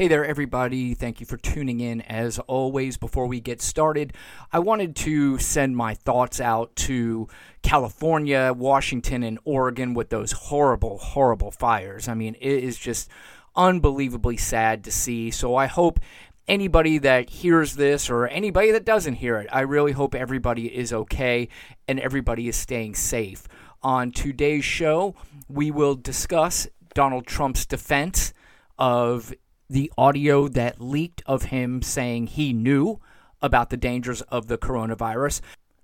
Hey there, everybody. Thank you for tuning in. As always, before we get started, I wanted to send my thoughts out to California, Washington, and Oregon with those horrible, horrible fires. I mean, it is just unbelievably sad to see. So I hope anybody that hears this or anybody that doesn't hear it, I really hope everybody is okay and everybody is staying safe. On today's show, we will discuss Donald Trump's defense of the audio that leaked of him saying he knew about the dangers of the coronavirus.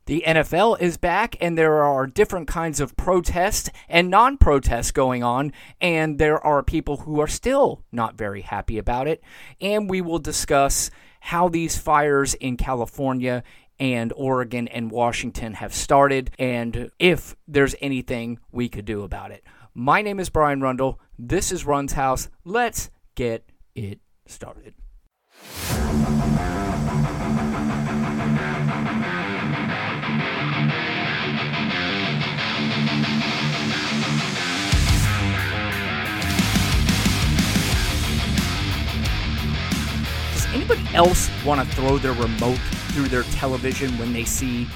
The NFL is back, and there are different kinds of protests and non protests going on, and there are people who are still not very happy about it. And we will discuss how these fires in California and Oregon and Washington have started, and if there's anything we could do about it. My name is Brian Rundle. This is Run's House. Let's get it started. Does anybody else want to throw their remote through their television when they see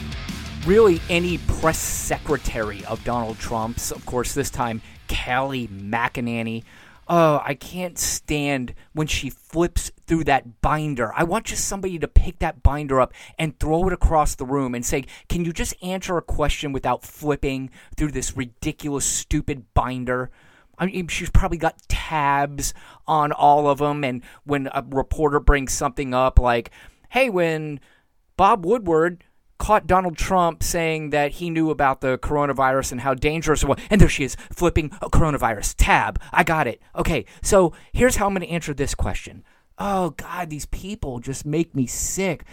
really any press secretary of Donald Trump's? Of course, this time, Kayleigh McEnany oh, I can't stand when she flips through that binder. I want just somebody to pick that binder up and throw it across the room and say, Can you just answer a question without flipping through this ridiculous, stupid binder? I mean, she's probably got tabs on all of them. And when a reporter brings something up like, Hey, when Bob Woodward caught Donald Trump saying that he knew about the coronavirus and how dangerous it was. And there she is, flipping a coronavirus tab. I got it. Okay, so here's how I'm going to answer this question. Oh, God, these people just make me sick.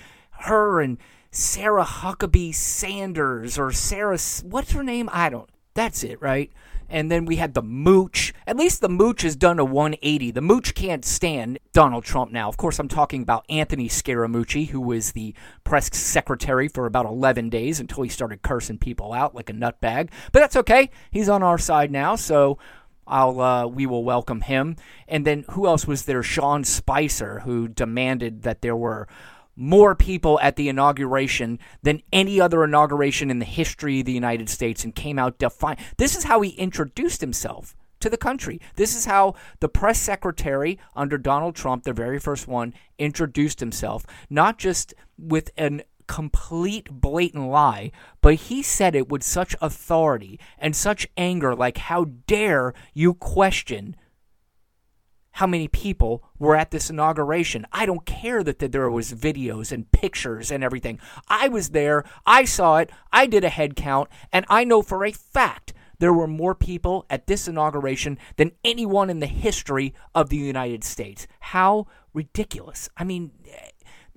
Her and Sarah Huckabee Sanders or Sarah, what's her name? I don't. That's it, right? And then we had the mooch. At least the mooch has done a 180. The mooch can't stand Donald Trump now. Of course, I'm talking about Anthony Scaramucci, who was the press secretary for about 11 days until he started cursing people out like a nutbag. But that's okay. He's on our side now, so I'll uh, we will welcome him. And then who else was there? Sean Spicer, who demanded that there were more people at the inauguration than any other inauguration in the history of the United States and came out defiant. This is how he introduced himself to the country. This is how the press secretary under Donald Trump, the very first one, introduced himself, not just with an complete blatant lie, but he said it with such authority and such anger like how dare you question how many people were at this inauguration. I don't care that there was videos and pictures and everything. I was there, I saw it, I did a head count, and I know for a fact there were more people at this inauguration than anyone in the history of the United States. How ridiculous. I mean,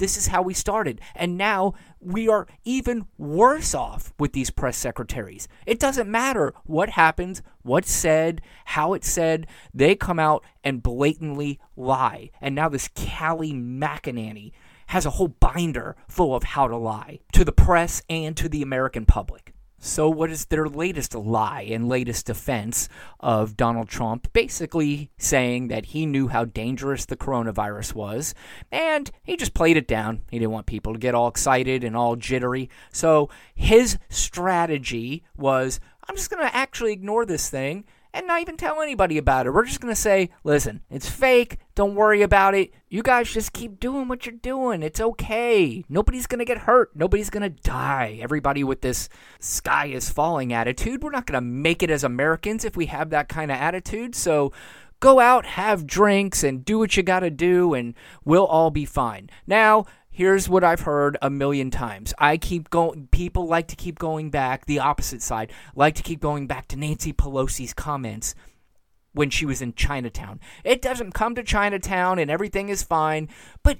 this is how we started. And now we are even worse off with these press secretaries. It doesn't matter what happens, what's said, how it's said. They come out and blatantly lie. And now this Kayleigh McEnany has a whole binder full of how to lie to the press and to the American public. So, what is their latest lie and latest defense of Donald Trump? Basically saying that he knew how dangerous the coronavirus was, and he just played it down. He didn't want people to get all excited and all jittery. So, his strategy was I'm just going to actually ignore this thing and not even tell anybody about it. We're just going to say, listen, it's fake. Don't worry about it. You guys just keep doing what you're doing. It's okay. Nobody's going to get hurt. Nobody's going to die. Everybody with this sky is falling attitude, we're not going to make it as Americans if we have that kind of attitude. So go out, have drinks, and do what you got to do, and we'll all be fine. Now, here's what I've heard a million times. I keep going, people like to keep going back, the opposite side, like to keep going back to Nancy Pelosi's comments when she was in Chinatown. It doesn't come to Chinatown and everything is fine, but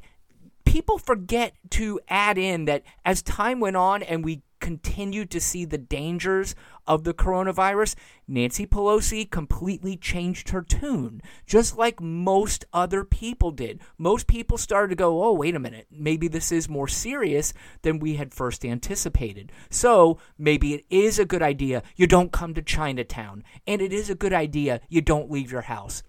people forget to add in that as time went on and we continued to see the dangers of the coronavirus, Nancy Pelosi completely changed her tune, just like most other people did. Most people started to go, oh, wait a minute, maybe this is more serious than we had first anticipated. So maybe it is a good idea you don't come to Chinatown, and it is a good idea you don't leave your house.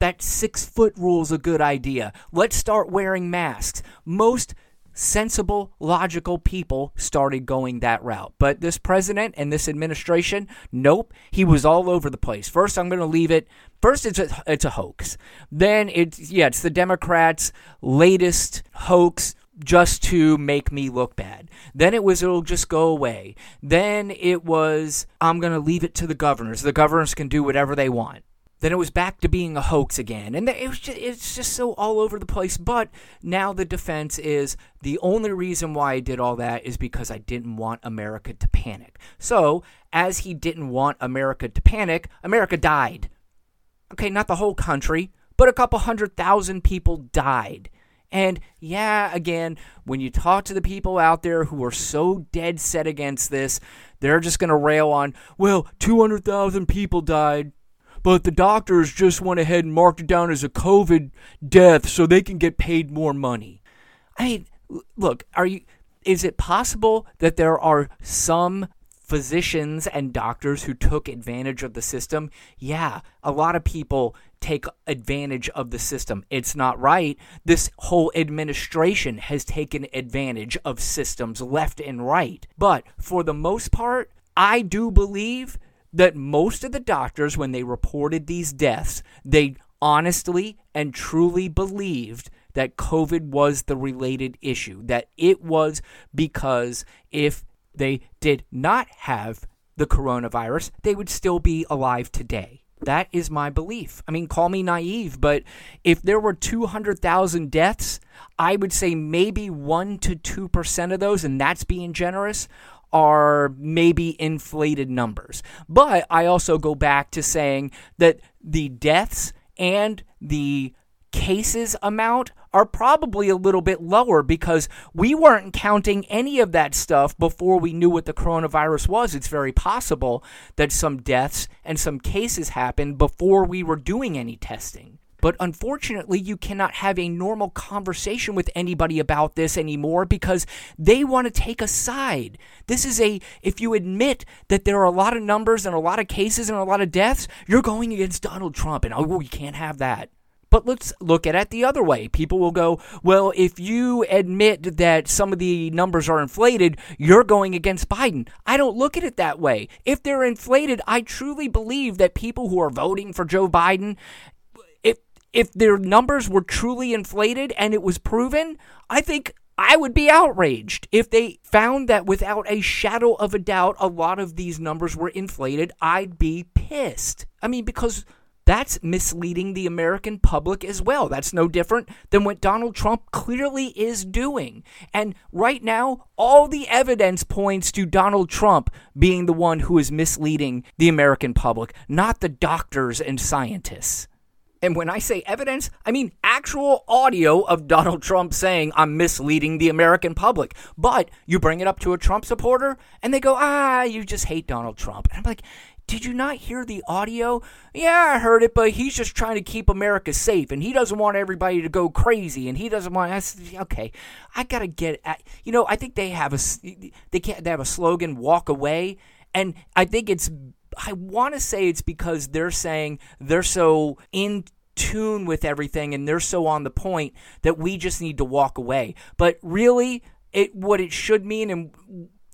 that six foot rule is a good idea. Let's start wearing masks. Most sensible, logical people started going that route. But this president and this administration, nope, he was all over the place. First, I'm going to leave it. First, it's a, it's a hoax. Then it's yeah, it's the Democrats' latest hoax just to make me look bad. Then it was it'll just go away. Then it was I'm going to leave it to the governors. The governors can do whatever they want. Then it was back to being a hoax again, and it was just, it's just so all over the place. But now the defense is the only reason why I did all that is because I didn't want America to panic. So as he didn't want America to panic, America died. Okay, not the whole country, but a couple hundred thousand people died. And yeah, again, when you talk to the people out there who are so dead set against this, they're just going to rail on, well, 200,000 people died, but the doctors just went ahead and marked it down as a COVID death so they can get paid more money. I mean, look, are you is it possible that there are some physicians and doctors who took advantage of the system? Yeah, a lot of people take advantage of the system. It's not right. This whole administration has taken advantage of systems left and right. But for the most part, I do believe that most of the doctors, when they reported these deaths, they honestly and truly believed that COVID was the related issue, that it was because if they did not have the coronavirus, they would still be alive today. That is my belief. I mean, call me naive, but if there were 200,000 deaths, I would say maybe 1 to 2% of those, and that's being generous, are maybe inflated numbers. But I also go back to saying that the deaths and the cases amount are probably a little bit lower because we weren't counting any of that stuff before we knew what the coronavirus was. It's very possible that some deaths and some cases happened before we were doing any testing. But unfortunately, you cannot have a normal conversation with anybody about this anymore because they want to take a side. This is a, if you admit that there are a lot of numbers and a lot of cases and a lot of deaths, you're going against Donald Trump. And oh, we can't have that. But let's look at it the other way. People will go, well, if you admit that some of the numbers are inflated, you're going against Biden. I don't look at it that way. If they're inflated, I truly believe that people who are voting for Joe Biden, if their numbers were truly inflated and it was proven, I think I would be outraged if they found that without a shadow of a doubt a lot of these numbers were inflated. I'd be pissed. I mean, because that's misleading the American public as well. That's no different than what Donald Trump clearly is doing. And right now, all the evidence points to Donald Trump being the one who is misleading the American public, not the doctors and scientists. And when I say evidence, I mean actual audio of Donald Trump saying, I'm misleading the American public. But you bring it up to a Trump supporter, and they go, ah, you just hate Donald Trump. And I'm like, did you not hear the audio? Yeah, I heard it, but he's just trying to keep America safe, and he doesn't want everybody to go crazy, and he doesn't want. us. okay, I gotta get. At, you know, I think they have a they can't they have a slogan, "Walk away," and I think it's. I want to say it's because they're saying they're so in tune with everything and they're so on the point that we just need to walk away. But really, it what it should mean and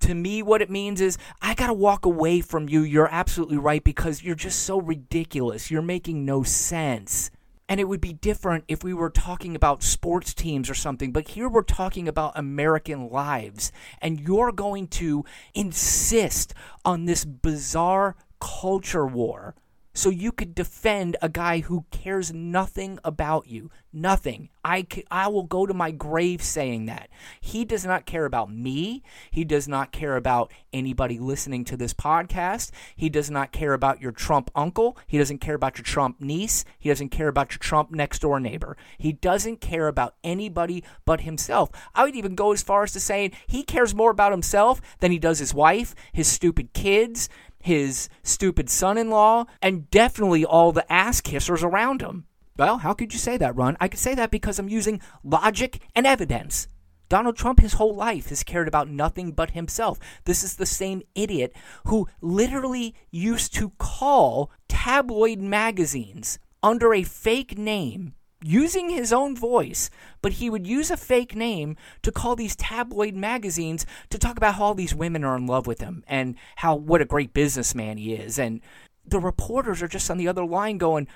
to me, what it means is I got to walk away from you. You're absolutely right because you're just so ridiculous. You're making no sense. And it would be different if we were talking about sports teams or something, but here we're talking about American lives. And you're going to insist on this bizarre culture war so you could defend a guy who cares nothing about you. Nothing. I, I will go to my grave saying that. He does not care about me. He does not care about anybody listening to this podcast. He does not care about your Trump uncle. He doesn't care about your Trump niece. He doesn't care about your Trump next door neighbor. He doesn't care about anybody but himself. I would even go as far as to saying he cares more about himself than he does his wife, his stupid kids, his stupid son in law, and definitely all the ass kissers around him. Well, how could you say that, Run? I could say that because I'm using logic and evidence. Donald Trump, his whole life, has cared about nothing but himself. This is the same idiot who literally used to call tabloid magazines under a fake name using his own voice, but he would use a fake name to call these tabloid magazines to talk about how all these women are in love with him and how what a great businessman he is. And the reporters are just on the other line going,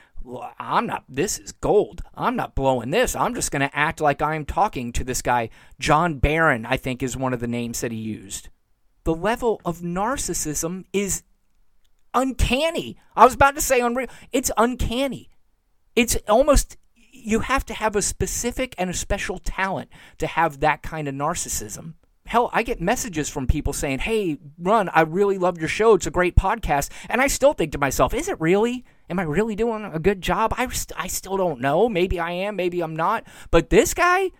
I'm not, this is gold. I'm not blowing this. I'm just going to act like I'm talking to this guy. John Barron, I think, is one of the names that he used. The level of narcissism is uncanny. I was about to say unreal. It's uncanny. It's almost you have to have a specific and a special talent to have that kind of narcissism. Hell, I get messages from people saying, Hey, Run, I really love your show. It's a great podcast. And I still think to myself, Is it really? Am I really doing a good job? I, st- I still don't know. Maybe I am, maybe I'm not. But this guy,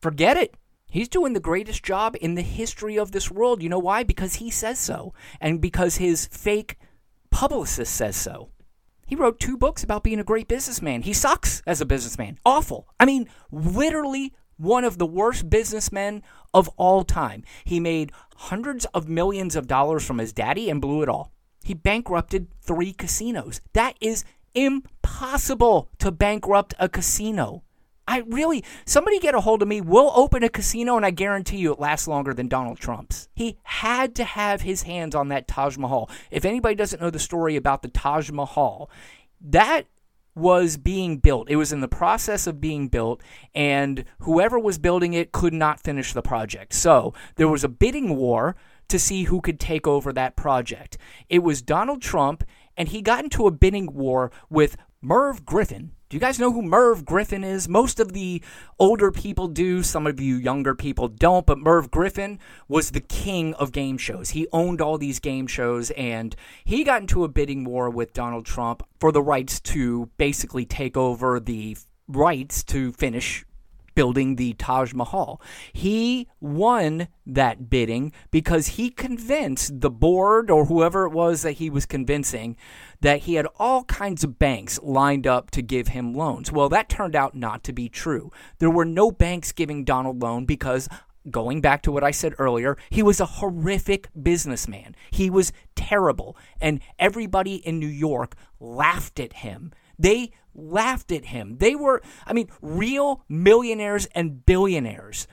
forget it. He's doing the greatest job in the history of this world. You know why? Because he says so. And because his fake publicist says so. He wrote two books about being a great businessman. He sucks as a businessman. Awful. I mean, literally one of the worst businessmen of all time. He made hundreds of millions of dollars from his daddy and blew it all. He bankrupted three casinos. That is impossible to bankrupt a casino. I really, somebody get a hold of me. We'll open a casino, and I guarantee you it lasts longer than Donald Trump's. He had to have his hands on that Taj Mahal. If anybody doesn't know the story about the Taj Mahal, that was being built. It was in the process of being built, and whoever was building it could not finish the project. So there was a bidding war to see who could take over that project. It was Donald Trump, and he got into a bidding war with Merv Griffin, do you guys know who Merv Griffin is? Most of the older people do, some of you younger people don't, but Merv Griffin was the king of game shows. He owned all these game shows and he got into a bidding war with Donald Trump for the rights to basically take over the rights to finish building the Taj Mahal. He won that bidding because he convinced the board or whoever it was that he was convincing that he had all kinds of banks lined up to give him loans. Well, that turned out not to be true. There were no banks giving Donald loan because going back to what I said earlier, he was a horrific businessman. He was terrible. And everybody in New York laughed at him. They laughed at him. They were, I mean, real millionaires and billionaires,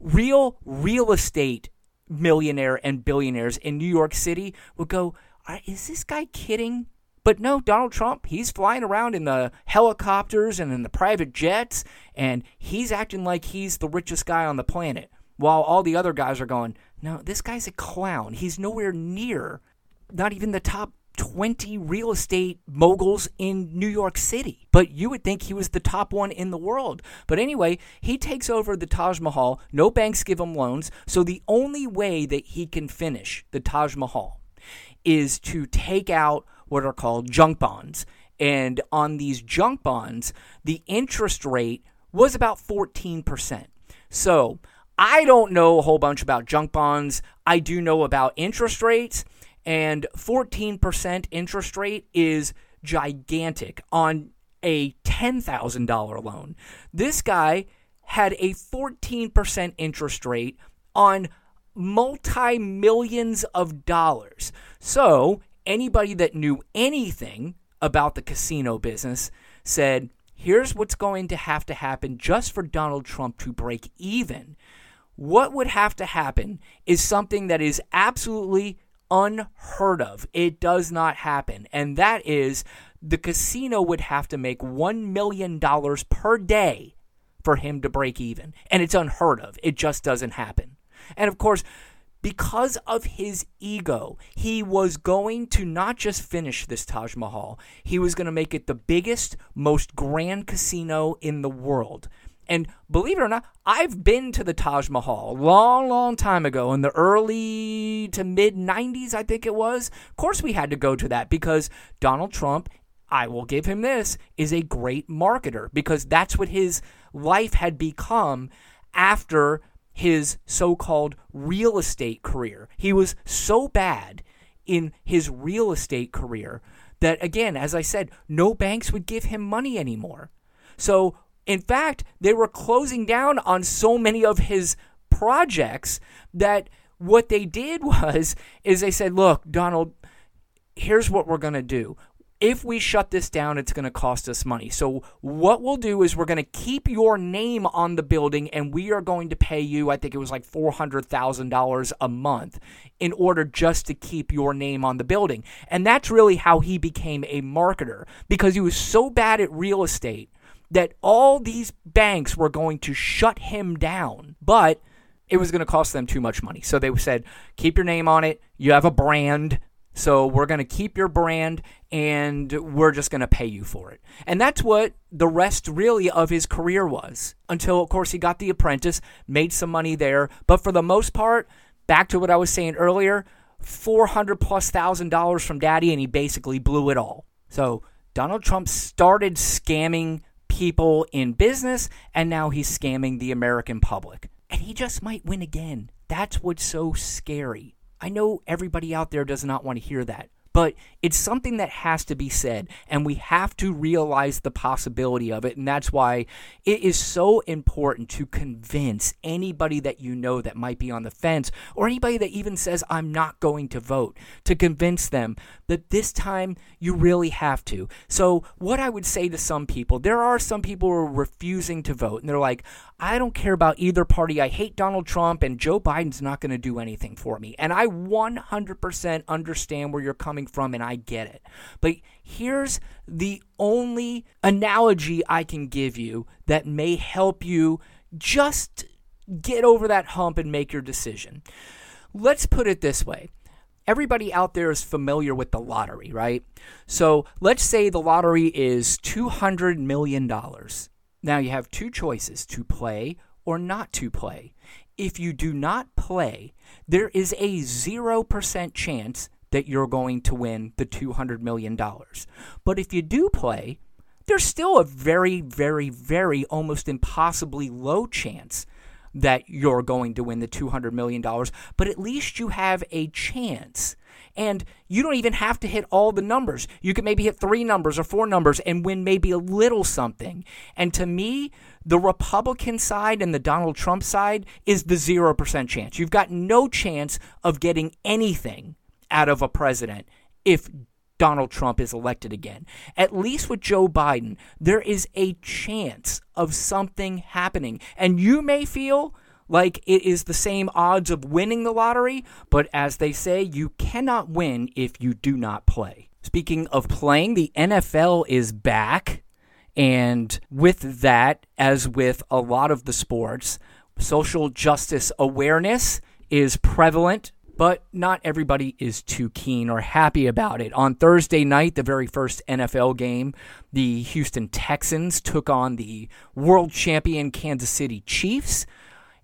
real real estate millionaire and billionaires in New York City would go, Is this guy kidding? But no, Donald Trump, he's flying around in the helicopters and in the private jets, and he's acting like he's the richest guy on the planet. While all the other guys are going, no, this guy's a clown. He's nowhere near, not even the top 20 real estate moguls in New York City. But you would think he was the top one in the world. But anyway, he takes over the Taj Mahal. No banks give him loans. So the only way that he can finish the Taj Mahal is to take out what are called junk bonds. And on these junk bonds, the interest rate was about 14%. So I don't know a whole bunch about junk bonds. I do know about interest rates and 14% interest rate is gigantic on a $10,000 loan. This guy had a 14% interest rate on multi millions of dollars. So, anybody that knew anything about the casino business said, here's what's going to have to happen just for Donald Trump to break even. What would have to happen is something that is absolutely unheard of. It does not happen. And that is the casino would have to make $1 million per day for him to break even. And it's unheard of. It just doesn't happen. And of course, because of his ego, he was going to not just finish this Taj Mahal, he was going to make it the biggest, most grand casino in the world. And believe it or not, I've been to the Taj Mahal long, long time ago in the early to mid 90s, I think it was. Of course, we had to go to that because Donald Trump, I will give him this, is a great marketer because that's what his life had become after his so called real estate career. He was so bad in his real estate career that, again, as I said, no banks would give him money anymore. So in fact, they were closing down on so many of his projects that what they did was is they said, "Look, Donald, here's what we're going to do. if we shut this down, it's going to cost us money. So, what we'll do is we're going to keep your name on the building and we are going to pay you, I think it was like $400,000 a month in order just to keep your name on the building. And that's really how he became a marketer because he was so bad at real estate that all these banks were going to shut him down. But it was going to cost them too much money. So they said, keep your name on it. You have a brand. So we're going to keep your brand and we're just going to pay you for it. And that's what the rest really of his career was until, of course, he got The Apprentice, made some money there. But for the most part, back to what I was saying earlier, 400 plus thousand dollars from daddy and he basically blew it all. So Donald Trump started scamming people in business and now he's scamming the American public. And he just might win again. That's what's so scary. I know everybody out there does not want to hear that, but it's something that has to be said, and we have to realize the possibility of it. And that's why it is so important to convince anybody that you know that might be on the fence, or anybody that even says, I'm not going to vote, to convince them that this time you really have to. So, what I would say to some people, there are some people who are refusing to vote, and they're like, I don't care about either party. I hate Donald Trump, and Joe Biden's not going to do anything for me. And I 100% understand where you're coming from, and I get it. But here's the only analogy I can give you that may help you just get over that hump and make your decision. Let's put it this way everybody out there is familiar with the lottery, right? So let's say the lottery is $200 million. Now you have two choices to play or not to play. If you do not play, there is a 0% chance that you're going to win the $200 million. But if you do play, there's still a very, very, very almost impossibly low chance that you're going to win the $200 million, but at least you have a chance. And you don't even have to hit all the numbers. You could maybe hit three numbers or four numbers and win maybe a little something. And to me, the Republican side and the Donald Trump side is the 0% chance. You've got no chance of getting anything out of a president if Donald Trump is elected again. At least with Joe Biden, there is a chance of something happening. And you may feel like it is the same odds of winning the lottery, but as they say, you cannot win if you do not play. Speaking of playing, the NFL is back. And with that, as with a lot of the sports, social justice awareness is prevalent but not everybody is too keen or happy about it. On Thursday night, the very first NFL game, the Houston Texans took on the world champion Kansas City Chiefs.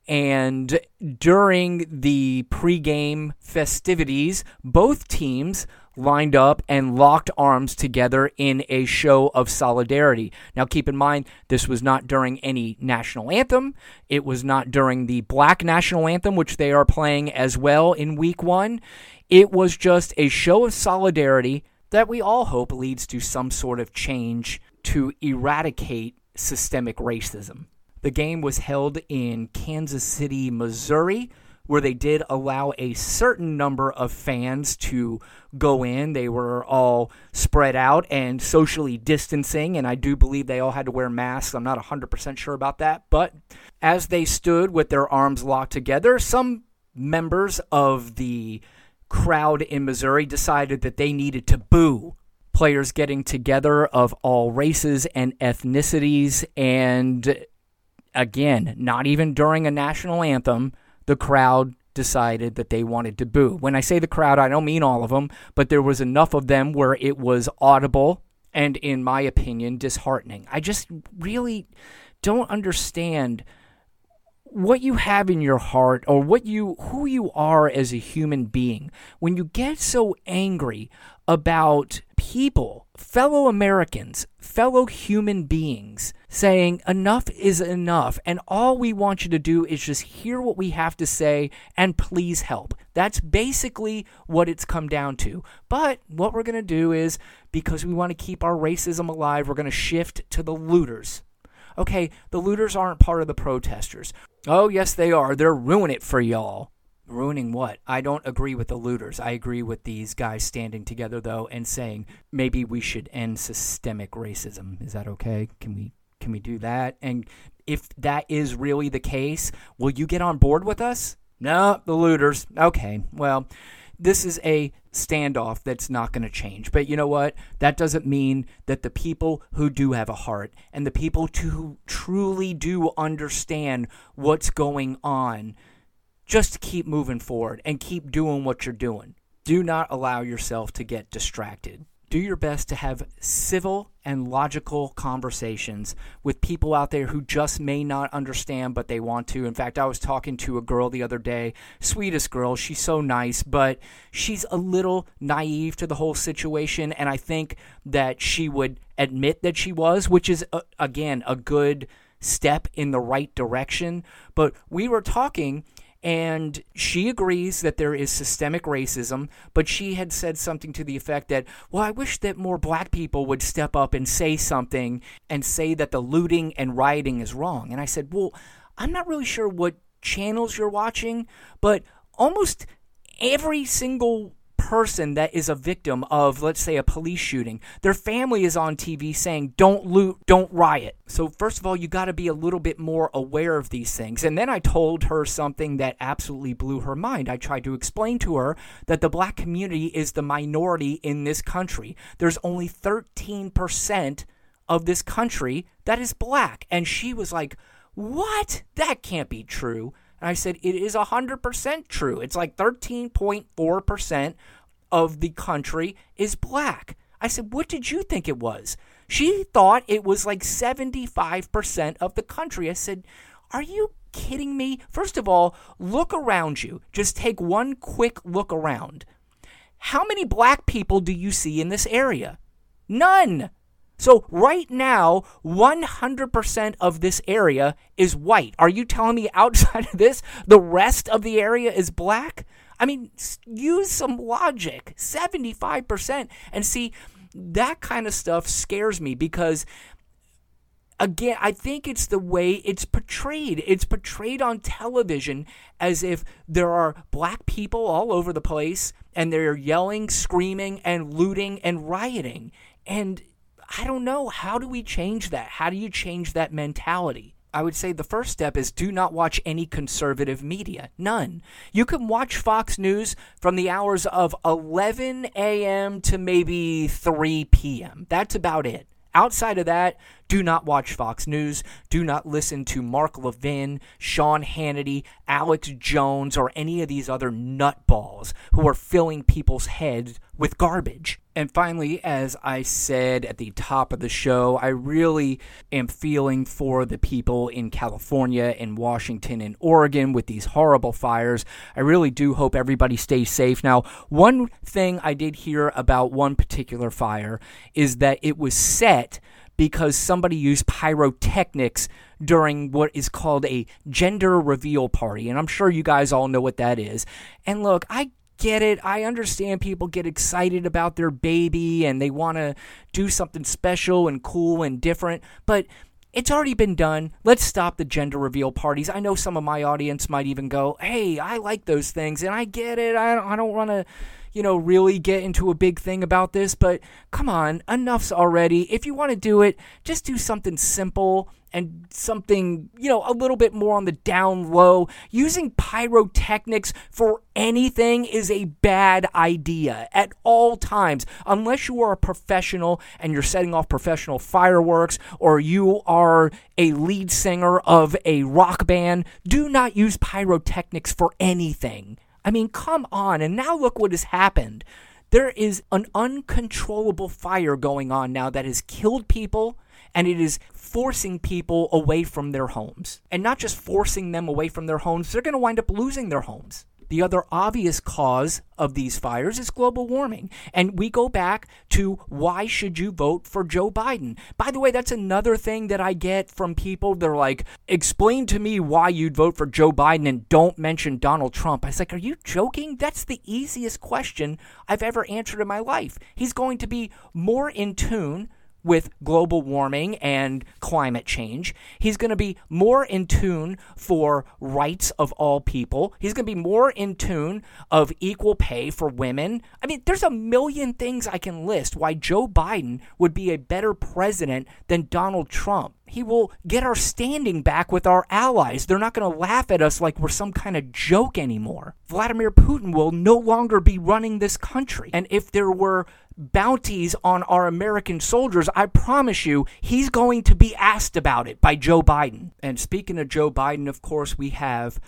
And during the pregame festivities, both teams lined up and locked arms together in a show of solidarity. Now, keep in mind, this was not during any national anthem. It was not during the black national anthem, which they are playing as well in week one. It was just a show of solidarity that we all hope leads to some sort of change to eradicate systemic racism. The game was held in Kansas City, Missouri, where they did allow a certain number of fans to go in. They were all spread out and socially distancing, and I do believe they all had to wear masks. I'm not 100% sure about that, but as they stood with their arms locked together, some members of the crowd in Missouri decided that they needed to boo players getting together of all races and ethnicities and again, not even during a national anthem, the crowd decided that they wanted to boo. When I say the crowd, I don't mean all of them, but there was enough of them where it was audible and, in my opinion, disheartening. I just really don't understand what you have in your heart or what you who you are as a human being when you get so angry about people, fellow Americans, fellow human beings saying enough is enough and all we want you to do is just hear what we have to say and please help. That's basically what it's come down to. But what we're going to do is because we want to keep our racism alive, we're going to shift to the looters. Okay, the looters aren't part of the protesters. Oh, yes, they are. They're ruining it for y'all. Ruining what? I don't agree with the looters. I agree with these guys standing together though and saying maybe we should end systemic racism. Is that okay? Can we can we do that? And if that is really the case, will you get on board with us? No, the looters. Okay. Well, this is a standoff that's not going to change. But you know what? That doesn't mean that the people who do have a heart and the people who truly do understand what's going on just keep moving forward and keep doing what you're doing. Do not allow yourself to get distracted. Do your best to have civil and logical conversations with people out there who just may not understand, but they want to. In fact, I was talking to a girl the other day, sweetest girl. She's so nice, but she's a little naive to the whole situation. And I think that she would admit that she was, which is, uh, again, a good step in the right direction. But we were talking and she agrees that there is systemic racism, but she had said something to the effect that, well, I wish that more black people would step up and say something and say that the looting and rioting is wrong. And I said, well, I'm not really sure what channels you're watching, but almost every single person that is a victim of, let's say, a police shooting, their family is on TV saying, don't loot, don't riot. So, first of all, you got to be a little bit more aware of these things. And then I told her something that absolutely blew her mind. I tried to explain to her that the black community is the minority in this country. There's only 13% of this country that is black. And she was like, What? That can't be true. And I said, it is 100% true. It's like 13.4% of the country is black. I said, what did you think it was? She thought it was like 75% of the country. I said, are you kidding me? First of all, look around you. Just take one quick look around. How many black people do you see in this area? None. So right now, 100% of this area is white. Are you telling me outside of this, the rest of the area is black? I mean, use some logic. 75%. And see, that kind of stuff scares me because again, I think it's the way it's portrayed. It's portrayed on television as if there are black people all over the place and they're yelling, screaming, and looting and rioting. And I don't know. How do we change that? How do you change that mentality? I would say the first step is do not watch any conservative media. None. You can watch Fox News from the hours of 11 a.m. to maybe 3 p.m. That's about it. Outside of that, do not watch Fox News. Do not listen to Mark Levin, Sean Hannity, Alex Jones, or any of these other nutballs who are filling people's heads with garbage. And finally, as I said at the top of the show, I really am feeling for the people in California and Washington and Oregon with these horrible fires. I really do hope everybody stays safe. Now, one thing I did hear about one particular fire is that it was set because somebody used pyrotechnics during what is called a gender reveal party. And I'm sure you guys all know what that is. And look, I get it. I understand people get excited about their baby and they want to do something special and cool and different. But it's already been done. Let's stop the gender reveal parties. I know some of my audience might even go, hey, I like those things. And I get it. I don't, I don't want to you know, really get into a big thing about this, but come on, enough's already. If you want to do it, just do something simple and something, you know, a little bit more on the down low. Using pyrotechnics for anything is a bad idea at all times, unless you are a professional and you're setting off professional fireworks or you are a lead singer of a rock band. Do not use pyrotechnics for anything. I mean, come on. And now look what has happened. There is an uncontrollable fire going on now that has killed people and it is forcing people away from their homes. And not just forcing them away from their homes, they're going to wind up losing their homes. The other obvious cause of these fires is global warming. And we go back to why should you vote for Joe Biden? By the way, that's another thing that I get from people. They're like, explain to me why you'd vote for Joe Biden and don't mention Donald Trump. I was like, are you joking? That's the easiest question I've ever answered in my life. He's going to be more in tune with global warming and climate change. He's going to be more in tune for rights of all people. He's going to be more in tune of equal pay for women. I mean, there's a million things I can list why Joe Biden would be a better president than Donald Trump. He will get our standing back with our allies. They're not going to laugh at us like we're some kind of joke anymore. Vladimir Putin will no longer be running this country. And if there were bounties on our American soldiers, I promise you, he's going to be asked about it by Joe Biden. And speaking of Joe Biden, of course, we have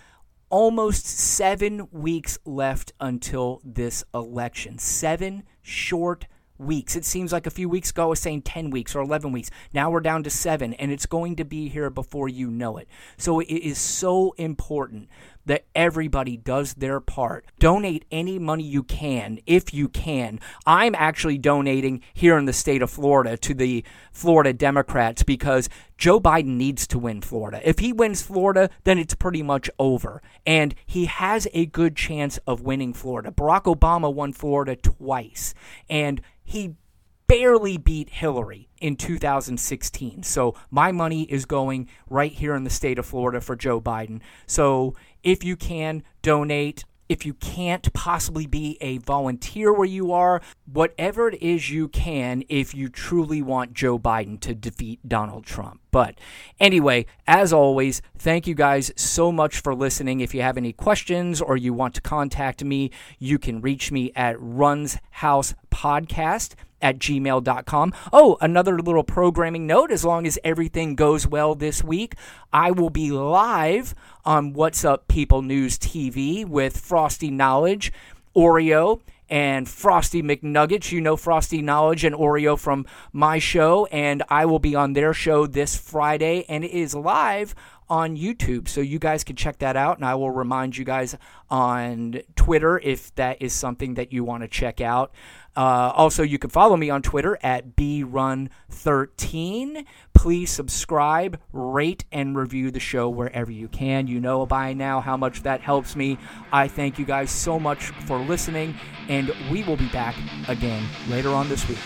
almost seven weeks left until this election. Seven short weeks. It seems like a few weeks ago I was saying 10 weeks or 11 weeks. Now we're down to seven, and it's going to be here before you know it. So it is so important that everybody does their part. Donate any money you can, if you can. I'm actually donating here in the state of Florida to the Florida Democrats because Joe Biden needs to win Florida. If he wins Florida, then it's pretty much over. And he has a good chance of winning Florida. Barack Obama won Florida twice. And he barely beat Hillary in 2016. So my money is going right here in the state of Florida for Joe Biden. So if you can donate, if you can't possibly be a volunteer where you are, whatever it is you can if you truly want Joe Biden to defeat Donald Trump. But anyway, as always, thank you guys so much for listening. If you have any questions or you want to contact me, you can reach me at Runs House Podcast at gmail.com. Oh, another little programming note as long as everything goes well this week, I will be live on What's Up People News TV with Frosty Knowledge, Oreo, and Frosty McNuggets. You know Frosty Knowledge and Oreo from my show, and I will be on their show this Friday, and it is live on YouTube. So you guys can check that out, and I will remind you guys on Twitter if that is something that you want to check out. Uh, also, you can follow me on Twitter at brun13. Please subscribe, rate, and review the show wherever you can. You know by now how much that helps me. I thank you guys so much for listening, and we will be back again later on this week.